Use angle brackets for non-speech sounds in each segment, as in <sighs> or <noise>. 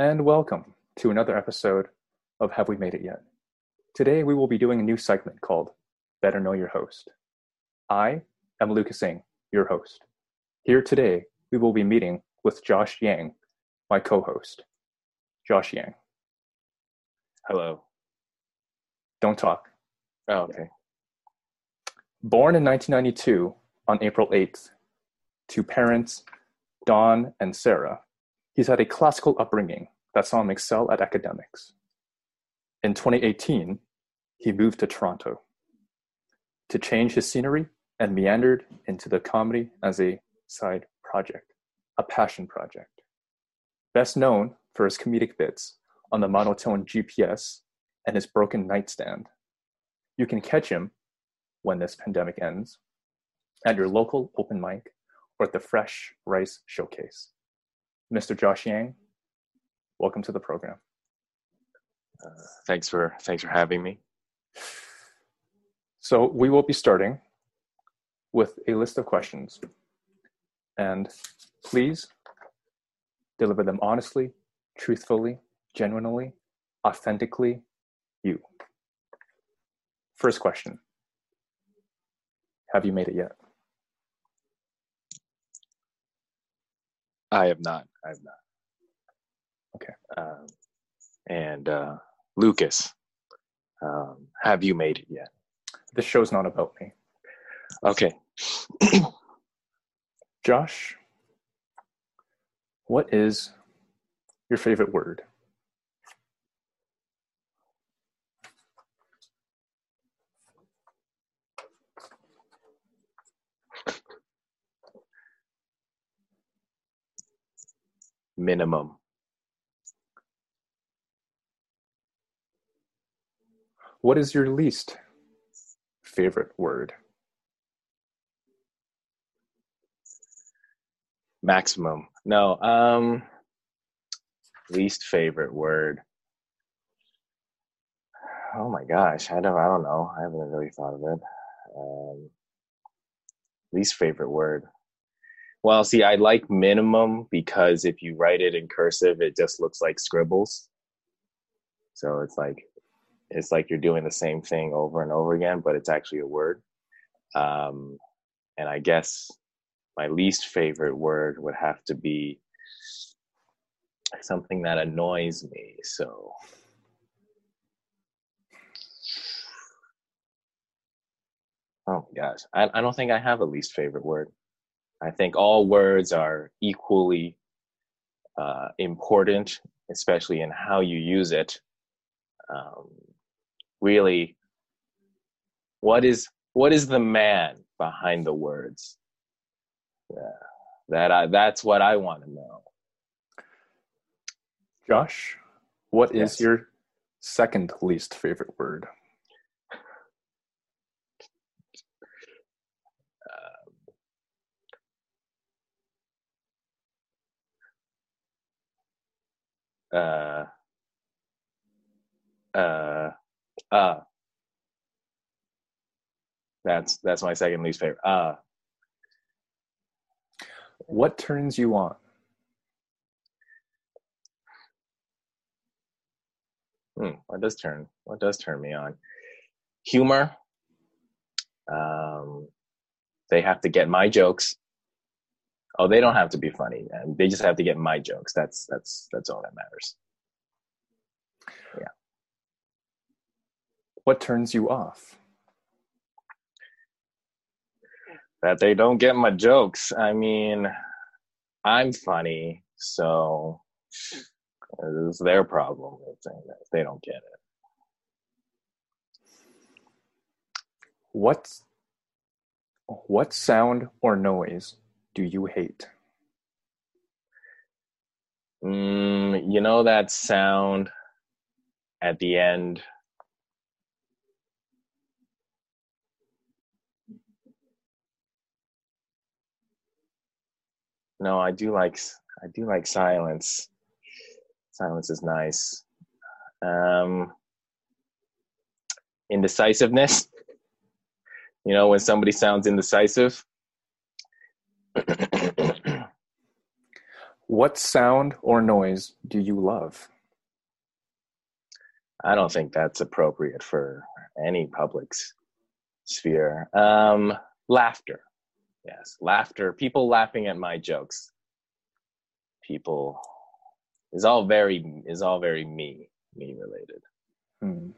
And welcome to another episode of Have We Made It Yet? Today we will be doing a new segment called Better Know Your Host. I am Lucas Singh, your host. Here today we will be meeting with Josh Yang, my co host. Josh Yang, Hello. don't talk. Oh, okay. Born in 1992 on April 8th to parents Don and Sarah, he's had a classical upbringing that saw him excel at academics. In 2018, he moved to Toronto to change his scenery and meandered into the comedy as a side project, a passion project. Best known for his comedic bits on the monotone GPS and his broken nightstand. You can catch him when this pandemic ends at your local open mic or at the Fresh Rice Showcase. Mr. Josh Yang, welcome to the program. Uh, thanks for thanks for having me. So, we will be starting with a list of questions. And please deliver them honestly, truthfully, genuinely, authentically, you. First question Have you made it yet? I have not. I have not. Okay. Um, and uh, Lucas, um, have you made it yet? This show's not about me. Okay. <clears throat> Josh, what is your favorite word? Minimum. What is your least favorite word? Maximum. No. Um. Least favorite word. Oh my gosh, I don't. I don't know. I haven't really thought of it. Um, least favorite word. Well, see, I like minimum because if you write it in cursive, it just looks like scribbles. So it's like it's like you're doing the same thing over and over again, but it's actually a word. Um, and I guess my least favorite word would have to be something that annoys me. So Oh gosh. I, I don't think I have a least favorite word. I think all words are equally uh, important, especially in how you use it. Um, really, what is what is the man behind the words? Yeah, that I, that's what I want to know. Josh, what is Yes. your second least favorite word? Uh, uh, uh. That's that's my second least favorite. Uh, What turns you on? Hmm, what does turn what does turn me on? Humor. Um, they have to get my jokes. Oh, they don't have to be funny. and They just have to get my jokes. That's that's that's all that matters. Yeah. What turns you off? That they don't get my jokes. I mean, I'm funny, so it's their problem if they don't get it. What what sound or noise do you hate? Mm, you know that sound at the end? No i do like i do like silence. Silence is nice. Um indecisiveness? You know when somebody sounds indecisive <coughs> what sound or noise do you love i don't think that's appropriate for any public sphere um laughter Yes, laughter, people laughing at my jokes. People is all very is all very me me related. Hmm.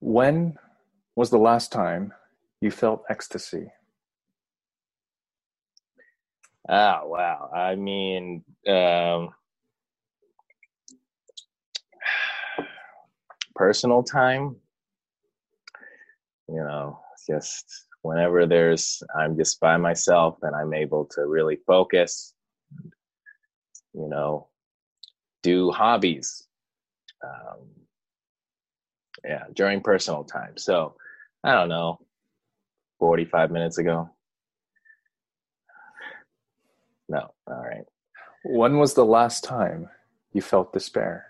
When was the last time you felt ecstasy? Ah, wow. I mean, um, personal time. You know, just whenever there's i'm just by myself and i'm able to really focus you know do hobbies um, yeah during personal time so i don't know 45 minutes ago no all right when was the last time you felt despair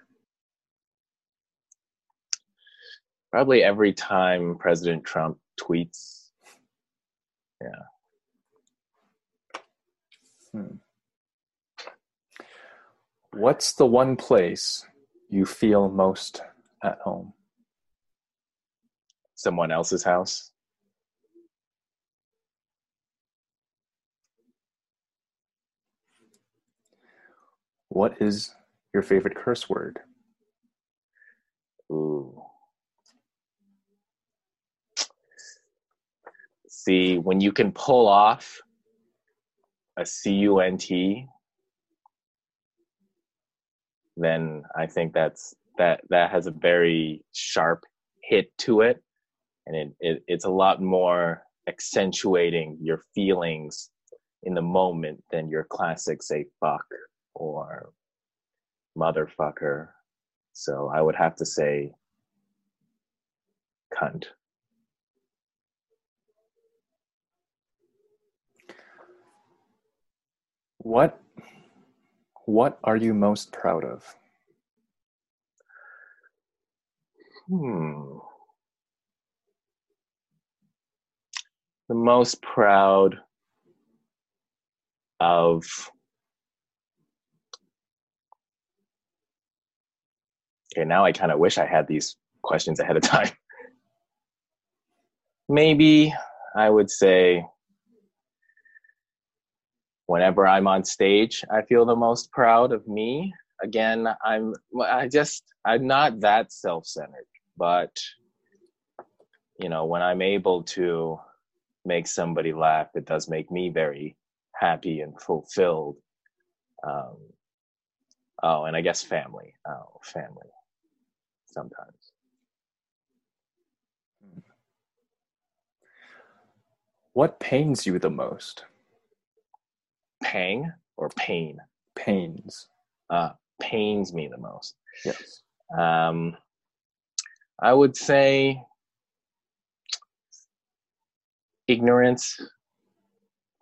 probably every time president trump tweets yeah. Hmm. What's the one place you feel most at home? Someone else's house. What is your favorite curse word? Ooh. see when you can pull off a C-U-N-T, then I think that's that that has a very sharp hit to it, and it, it it's a lot more accentuating your feelings in the moment than your classic say fuck or motherfucker. So I would have to say cunt. What what are you most proud of? Hmm. The most proud of Okay, now I kind of wish I had these questions ahead of <laughs> time. Maybe I would say whenever I'm on stage, I feel the most proud of me. Again, I'm I just I'm not that self-centered, but you know, when I'm able to make somebody laugh, it does make me very happy and fulfilled. Um, oh, and I guess family. Oh, family. Sometimes. What pains you the most? pang or pain? Pains. Uh, pains me the most. Yes. Um, I would say ignorance,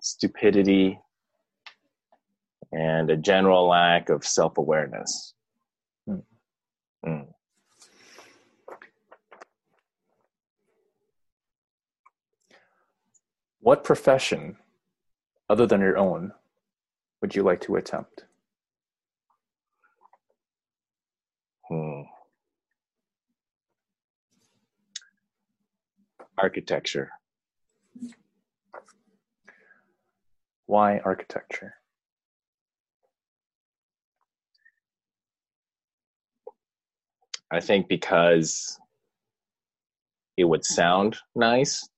stupidity, and a general lack of self awareness. Hmm. Mm. What profession, other than your own, would you like to attempt? Hmm. Architecture. Why architecture? I think because it would sound nice.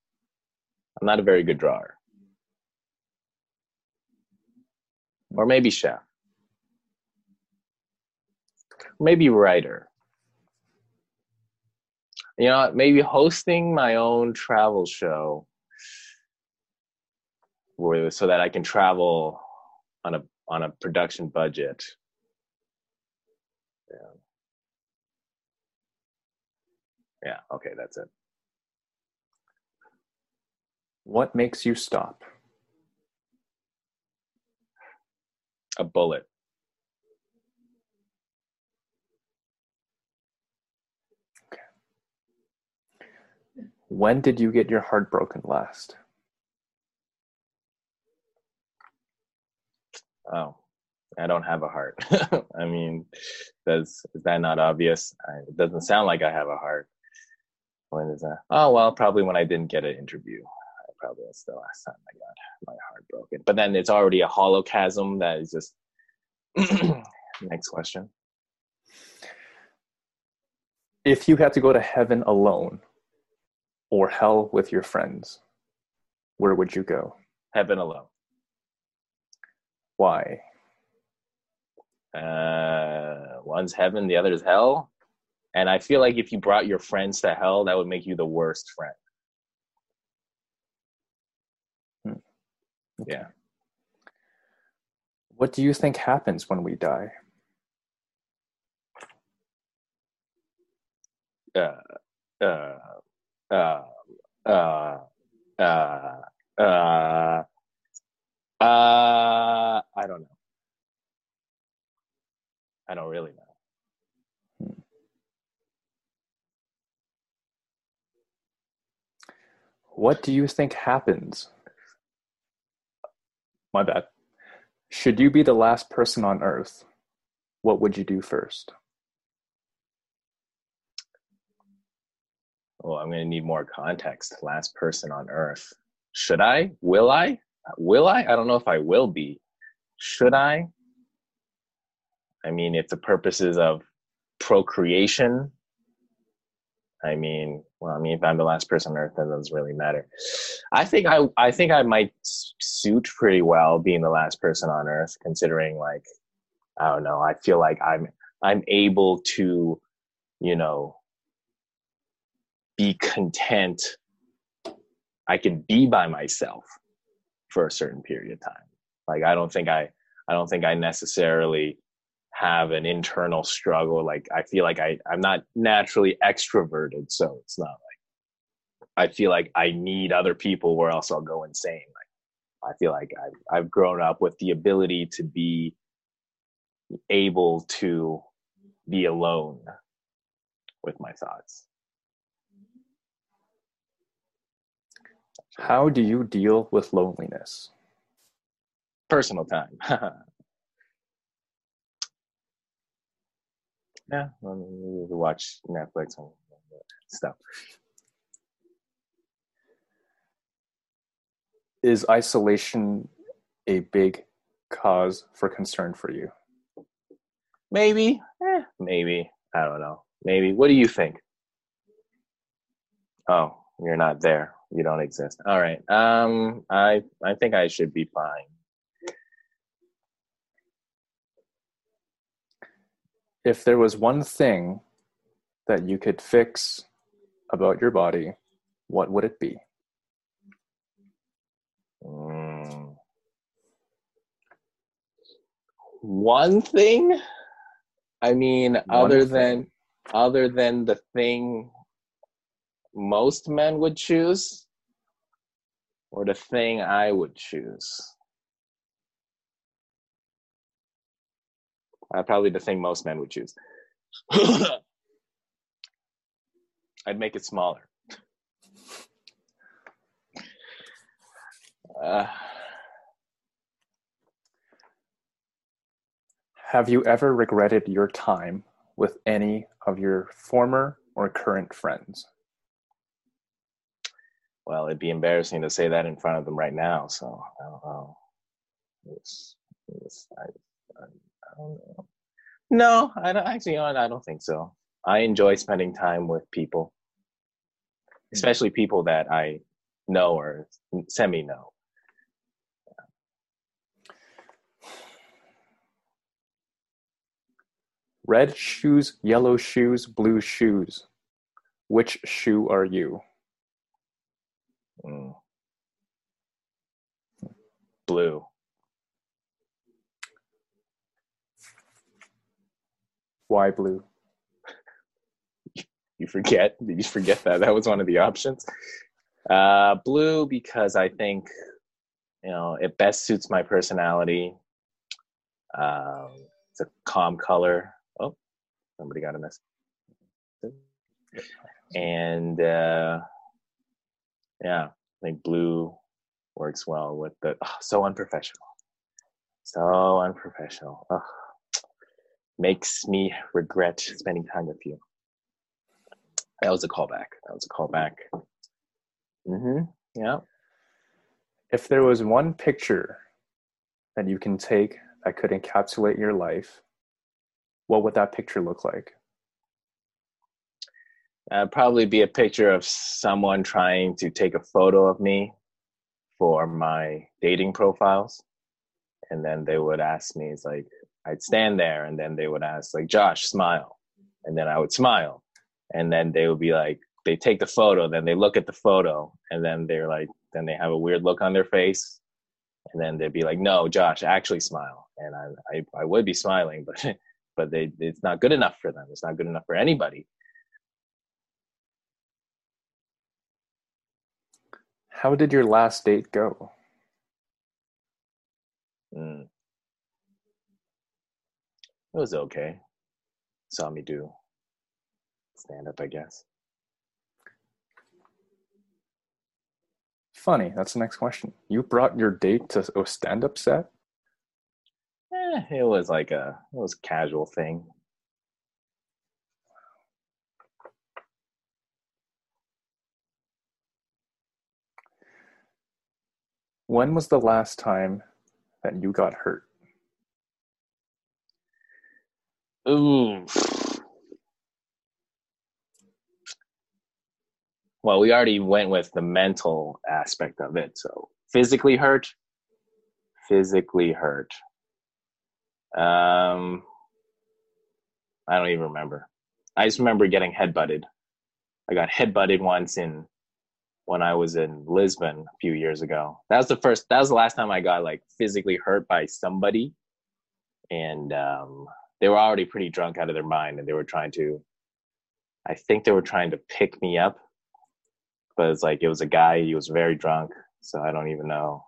I'm not a very good drawer. or maybe chef, maybe writer. You know, maybe hosting my own travel show, so that I can travel on a on a production budget. Yeah. Yeah. Okay, that's it. What makes you stop? A bullet. Okay. When did you get your heart broken last? Oh, I don't have a heart. <laughs> I mean, does is that not obvious? I, it doesn't sound like I have a heart. When is that? Oh well, probably when I didn't get an interview. Probably that's the last time I got my heart broken. But then it's already a hollow chasm that is just. <clears throat> Next question. If you had to go to heaven alone or hell with your friends, where would you go? Heaven alone. Why? Uh, one's heaven, the other is hell. And I feel like if you brought your friends to hell, that would make you the worst friend. Hmm. Yeah. What do you think happens when we die? Uh, uh, uh, uh, uh, uh, uh, I don't know. I don't really know. What do you think happens? My bad. Should you be the last person on earth, what would you do first? Well, I'm going to need more context. Last person on earth. Should I? Will I? Will I? I don't know if I will be. Should I? I mean, if the purposes of procreation, I mean, well, I mean, if I'm the last person on earth, then it doesn't really matter. I think I, I think I might suit pretty well being the last person on earth, considering like, I don't know. I feel like I'm, I'm able to, you know, be content. I can be by myself for a certain period of time. Like, I don't think I, I don't think I necessarily have an internal struggle. Like I feel like I, I'm not naturally extroverted, so it's not like I feel like I need other people or else I'll go insane. Like I feel like I've I've grown up with the ability to be able to be alone with my thoughts. How do you deal with loneliness? Personal time. <laughs> yeah, I mean, we watch Netflix and stuff. Is isolation a big cause for concern for you? Maybe, eh, maybe. I don't know. Maybe. What do you think? Oh, you're not there. You don't exist. All right. Um, I I think I should be fine. If there was one thing that you could fix about your body, what would it be? Mm. One thing? I mean, One other thing. than other than the thing most men would choose, or the thing I would choose. Uh, probably the thing most men would choose. <laughs> I'd make it smaller. Uh, Have you ever regretted your time with any of your former or current friends? well, it'd be embarrassing to say that in front of them right now. So I don't know. It's, it's, I, I, I don't know. No, I don't actually. I don't think so. I enjoy spending time with people, especially people that I know or semi know. Red shoes, yellow shoes, blue shoes. Which shoe are you? Mm. Blue. Why blue? You forget? Did you forget that? That was one of the options. Uh, blue because I think you know it best suits my personality. Um, it's a calm color. Oh, somebody got a message. And uh, yeah, I think blue works well with the oh, so unprofessional, so unprofessional. Oh, makes me regret spending time with you. That was a callback. That was a callback. Mm-hmm. Yeah. If there was one picture that you can take that could encapsulate your life, what would that picture look like? Uh, probably be a picture of someone trying to take a photo of me for my dating profiles. And then they would ask me, it's like, I'd stand there and then they would ask, like, Josh, smile. And then I would smile. And then they would be like they take the photo then they look at the photo and then they're like then they have a weird look on their face. And then they'd be like no josh actually smile. And i i, I would be smiling but <laughs> but they it's not good enough for them. It's not good enough for anybody. How did your last date go? Mm. It was okay saw me do stand up, I guess. Funny. That's the next question. You brought your date to a stand up set? Eh, it was like a it was a casual thing. When was the last time that you got hurt? Ooh. well, we already went with the mental aspect of it. So physically hurt, physically hurt. Um, I don't even remember. I just remember getting headbutted. I got headbutted once in when I was in Lisbon a few years ago. That was the first. That was the last time I got like physically hurt by somebody, and um, they were already pretty drunk out of their mind, and they were trying to. I think they were trying to pick me up but it's like it was a guy. He was very drunk, so I don't even know.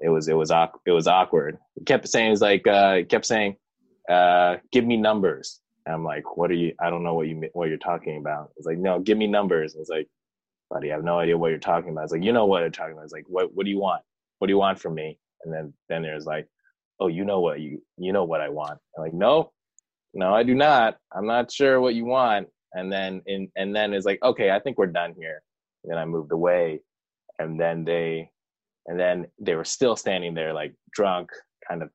It was it was it was awkward. He kept saying he's like uh, kept saying, uh, "Give me numbers." And I'm like, "What are you? I don't know what you what you're talking about." It's like, "No, give me numbers." It's like, "Buddy, I have no idea what you're talking about." It's like, "You know what i'm talking about." It's like, "What what do you want? What do you want from me?" And then then there's like, "Oh, you know what you you know what I want." I'm like, "No, no, I do not. I'm not sure what you want." And then in and then it's like, "Okay, I think we're done here." then I moved away, and then they, and then they were still standing there like drunk, kind of,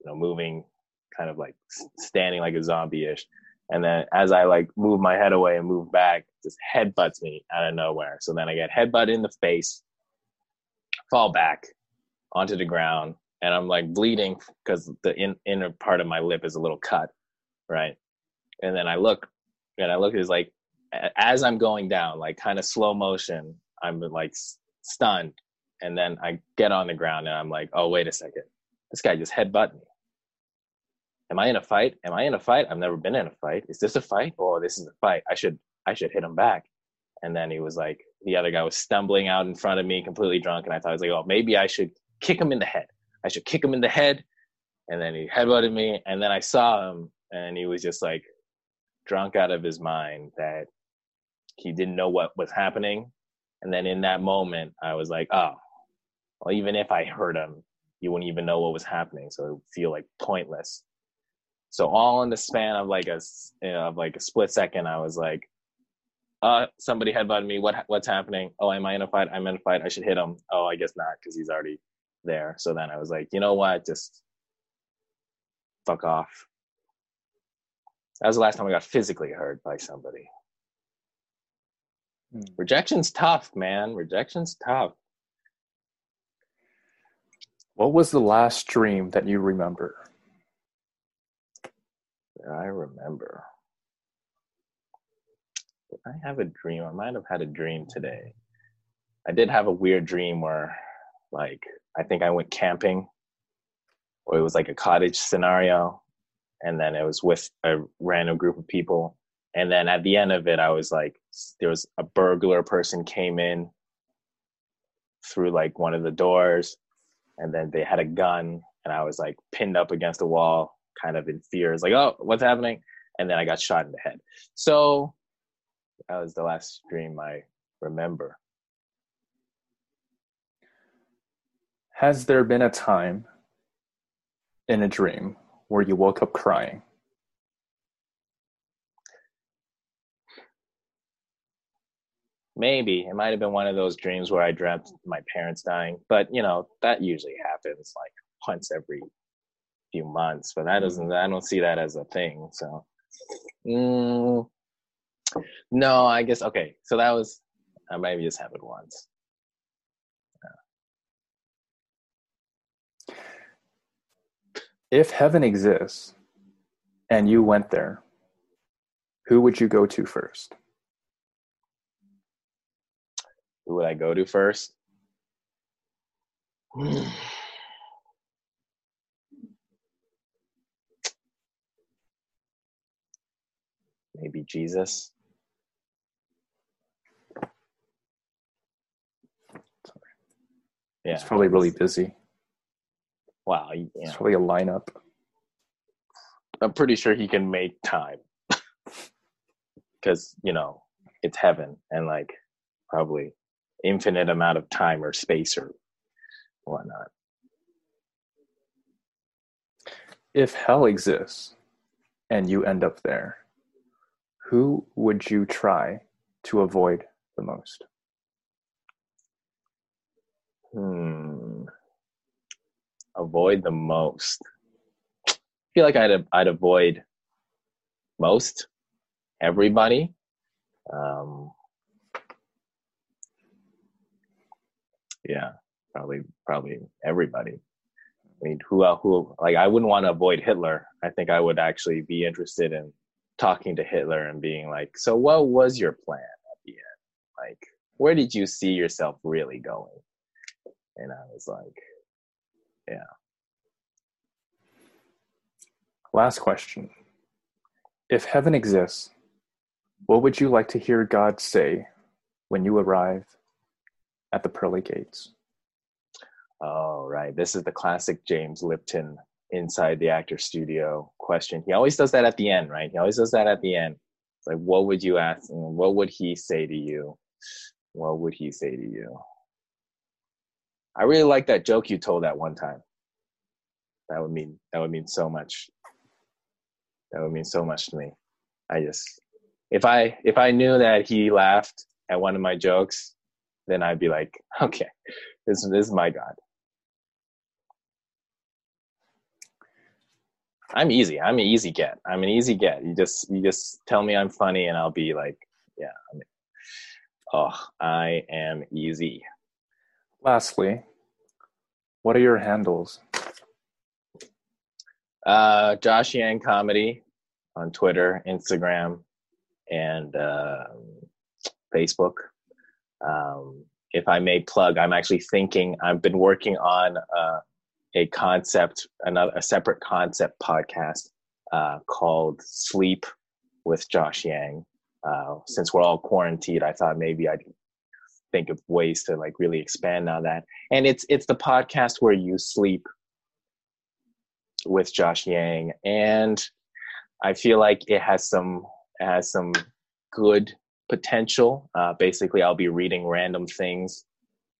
you know, moving, kind of like standing like a zombie-ish. And then as I like move my head away and move back, just headbutts me out of nowhere. So then I get headbutt in the face, fall back onto the ground, and I'm like bleeding because the in, inner part of my lip is a little cut, right? And then I look, and I look, it's like as I'm going down, like kind of slow motion, I'm like stunned. And then I get on the ground and I'm like, oh, wait a second. This guy just headbutt me. Am I in a fight? Am I in a fight? I've never been in a fight. Is this a fight? Oh, this is a fight. I should I should hit him back. And then he was like, the other guy was stumbling out in front of me, completely drunk. And I thought I was like, oh, maybe I should kick him in the head. I should kick him in the head. And then he headbutted me. And then I saw him and he was just like drunk out of his mind that he didn't know what was happening. And then in that moment, I was like, oh, well, even if I hurt him, you wouldn't even know what was happening. So it would feel like pointless. So all in the span of like a you know, of like a split second, I was like, uh, somebody headbutted me. What what's happening? Oh, am I in a fight? I'm in a fight. I should hit him. Oh, I guess not because he's already there. So then I was like, you know what? Just fuck off. That was the last time I got physically hurt by somebody. Hmm. Rejection's tough, man. Rejection's tough. What was the last dream that you remember? I remember. Did I have a dream? I might have had a dream today. I did have a weird dream where, like, I think I went camping, or it was like a cottage scenario, and then it was with a random group of people. And then at the end of it, I was like, there was a burglar person came in through like one of the doors, and then they had a gun, and I was like pinned up against the wall, kind of in fear. It's like, oh, what's happening? And then I got shot in the head. So that was the last dream I remember. Has there been a time in a dream where you woke up crying? Maybe it might have been one of those dreams where I dreamt my parents dying, but you know that usually happens like once every few months. But that doesn't. I don't see that as a thing. So, mm, no, I guess okay. So that was I maybe just happened once. If heaven exists and you went there, who would you go to first? Who would I go to first? <sighs> Maybe Jesus. Yeah, It's probably really busy. Wow. you-. It's probably a lineup. I'm pretty sure he can make time <laughs> because you know it's heaven and like probably infinite amount of time or space or whatnot. If hell exists and you end up there, who would you try to avoid the most? Hmm. Avoid the most. I feel like I'd I'd avoid most everybody. Um, yeah, probably probably everybody. I mean, who who like I wouldn't want to avoid Hitler. I think I would actually be interested in talking to Hitler and being like, "So, what was your plan at the end? Like, where did you see yourself really going?" And I was like, Last question. If heaven exists, what would you like to hear God say when you arrive at the pearly gates? Oh, right. This is the classic James Lipton inside the actor studio question. He always does that at the end, right? He always does that at the end. It's like, what would you ask? What would he say to you? What would he say to you? I really like that joke you told that one time. That would mean that would mean so much. That would mean so much to me. I just if I if I knew that he laughed at one of my jokes, then I'd be like, <laughs> okay, this, this is my God. I'm easy. I'm an easy get. I'm an easy get. You just you just tell me I'm funny and I'll be like, yeah. I'm, oh, I am easy. Lastly, what are your handles? Uh, Josh Yang comedy on Twitter, Instagram, and uh, Facebook. Um, if I may plug, I'm actually thinking. I've been working on uh, a concept, another a separate concept podcast uh, called Sleep with Josh Yang. Uh, since we're all quarantined, I thought maybe I'd think of ways to like really expand on that. And it's it's the podcast where you sleep with Josh Yang, and I feel like it has some it has some good potential. Uh, basically, I'll be reading random things,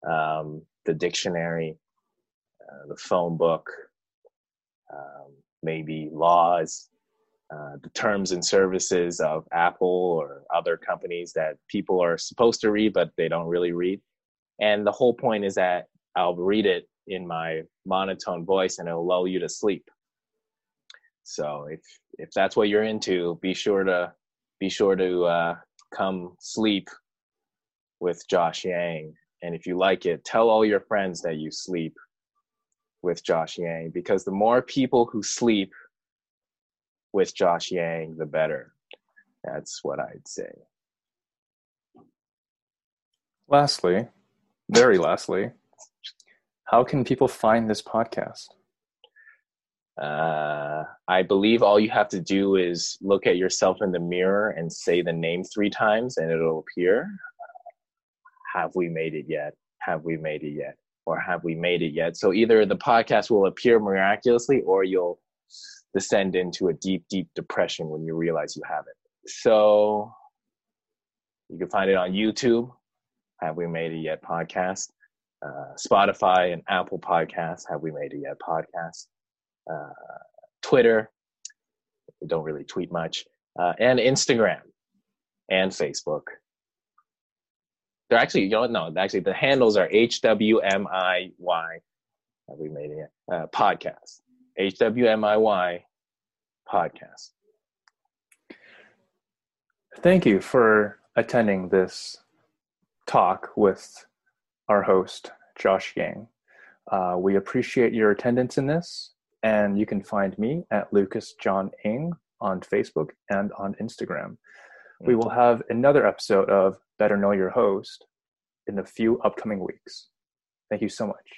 um, the dictionary, uh, the phone book, um, maybe laws, uh, the terms and services of Apple or other companies that people are supposed to read, but they don't really read. And the whole point is that I'll read it in my monotone voice and it'll lull you to sleep. So if if that's what you're into, be sure to be sure to uh, come sleep with Josh Yang. And if you like it, tell all your friends that you sleep with Josh Yang because the more people who sleep with Josh Yang, the better. That's what I'd say. Lastly, very lastly, how can people find this podcast? Uh, I believe all you have to do is look at yourself in the mirror and say the name three times, and it'll appear. Have we made it yet? Have we made it yet? Or have we made it yet? So either the podcast will appear miraculously, or you'll descend into a deep, deep depression when you realize you haven't. So you can find it on YouTube. Have we made it yet? Podcast. Uh, Spotify and Apple Podcasts. Have we made it yet? Podcast uh, Twitter. We don't really tweet much, uh, and Instagram and Facebook. They're actually, you know? No, actually, the handles are HWMIY. Have we made it? Uh, podcast. HWMIY podcast. Thank you for attending this talk with our host, Josh Yang. Uh, we appreciate your attendance in this and you can find me at Lucas John Ing on Facebook and on Instagram. We will have another episode of Better Know Your Host in a few upcoming weeks. Thank you so much.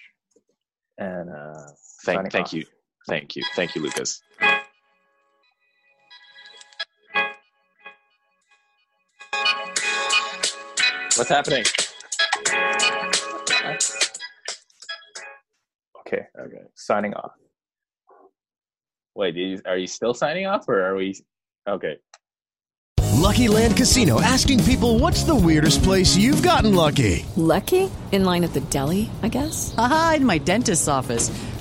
And uh, thank, thank you. Thank you. Thank you, Lucas. What's happening? Okay. Okay. Signing off. Wait, you, are you still signing off or are we? Okay. Lucky Land Casino asking people what's the weirdest place you've gotten lucky? Lucky? In line at the deli, I guess? Aha, in my dentist's office.